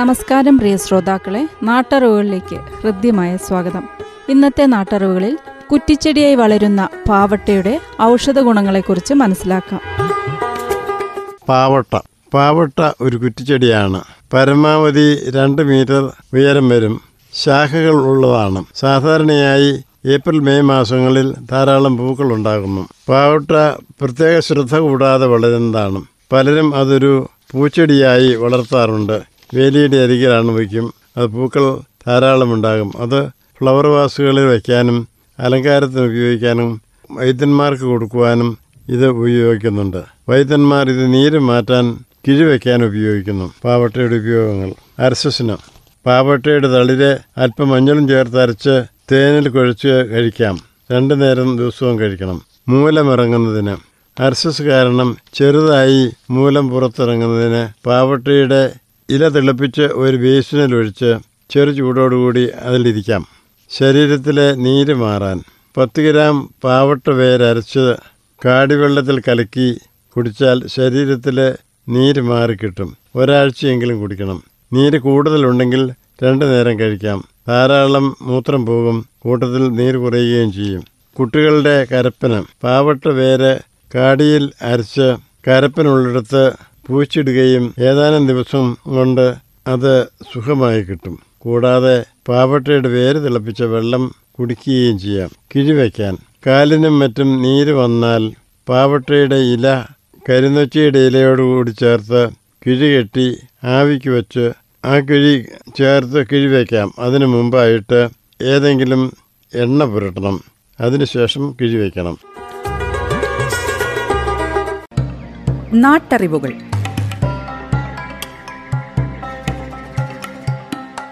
നമസ്കാരം പ്രിയ ശ്രോതാക്കളെ. നാട്ടറിവുകളിലേക്ക് ഹൃദ്യമായ സ്വാഗതം. ഇന്നത്തെ നാട്ടറിവുകളിൽ കുറ്റിച്ചെടിയായി വളരുന്ന പാവട്ടയുടെ ഔഷധ ഗുണങ്ങളെക്കുറിച്ച് മനസ്സിലാക്കാം. പാവട്ട. പാവട്ട ഒരു കുറ്റിച്ചെടിയാണ്. പരമാവധി രണ്ട് മീറ്റർ ഉയരം വരും. ശാഖകൾ ഉള്ളതാണ്. സാധാരണയായി ഏപ്രിൽ മെയ് മാസങ്ങളിൽ ധാരാളം പൂക്കൾ ഉണ്ടാകുന്നു. പാവട്ട പ്രത്യേക ശ്രദ്ധ കൂടാതെ വളരുന്നതാണ്. പലരും അതൊരു പൂച്ചെടിയായി വളർത്താറുണ്ട്. വേലിയുടെ അരികിലാണ് വയ്ക്കും അത് പൂക്കൾ ധാരാളം ഉണ്ടാകും അത് ഫ്ലവർ വാസുകളിൽ വയ്ക്കാനും അലങ്കാരത്തിന് ഉപയോഗിക്കാനും വൈദ്യന്മാർക്ക് കൊടുക്കുവാനും ഇത് ഉപയോഗിക്കുന്നുണ്ട്. വൈദ്യന്മാർ ഇത് നീര് മാറ്റാൻ കിഴി വയ്ക്കാൻ ഉപയോഗിക്കുന്നു. പാവട്ടയുടെ ഉപയോഗങ്ങൾ. അരസസിന് പാവട്ടയുടെ തളിര് അല്പം മഞ്ഞളും ചേർത്ത് അരച്ച് തേനിൽ കുഴച്ച് കഴിക്കാം. രണ്ടു നേരം ദിവസവും കഴിക്കണം. മൂലമിറങ്ങുന്നതിന്. അർസസ് കാരണം ചെറുതായി മൂലം പുറത്തിറങ്ങുന്നതിന് പാവട്ടയുടെ ഇല തിളപ്പിച്ച് ഒരു ബേസിനിലൊഴിച്ച് ചെറു ചൂടോടുകൂടി അതിലിരിക്കാം. ശരീരത്തിലെ നീര് മാറാൻ പത്ത് ഗ്രാം പാവട്ട വേരരച്ച് കാടിവെള്ളത്തിൽ കലക്കി കുടിച്ചാൽ ശരീരത്തിലെ നീര് മാറിക്കിട്ടും ഒരാഴ്ചയെങ്കിലും കുടിക്കണം. നീര് കൂടുതലുണ്ടെങ്കിൽ രണ്ട് നേരം കഴിക്കാം. ധാരാളം മൂത്രം പോകും. കൂട്ടത്തിൽ നീര് കുറയുകയും ചെയ്യും. കുട്ടികളുടെ കരപ്പന്. പാവട്ട വേര് കാടിയിൽ അരച്ച് കരപ്പനുള്ളിടത്ത് പൂച്ചിടുകയും ഏതാനും ദിവസം കൊണ്ട് അത് സുഖമായി കിട്ടും. കൂടാതെ പാവട്ടയുടെ വേര് തിളപ്പിച്ച വെള്ളം കുടിക്കുകയും ചെയ്യാം. കിഴിവയ്ക്കാൻ കാലിനും മറ്റും നീര് വന്നാൽ പാവട്ടയുടെ ഇല കരിനൊച്ചിയുടെ ഇലയോടുകൂടി ചേർത്ത് കിഴി കെട്ടി ആവിക്ക് വെച്ച് ആ കിഴി ചേർത്ത് കിഴി വയ്ക്കാം. അതിനു മുമ്പായിട്ട് ഏതെങ്കിലും എണ്ണ പുരട്ടണം. അതിനുശേഷം കിഴി വയ്ക്കണം. നാട്ടറിവുകൾ.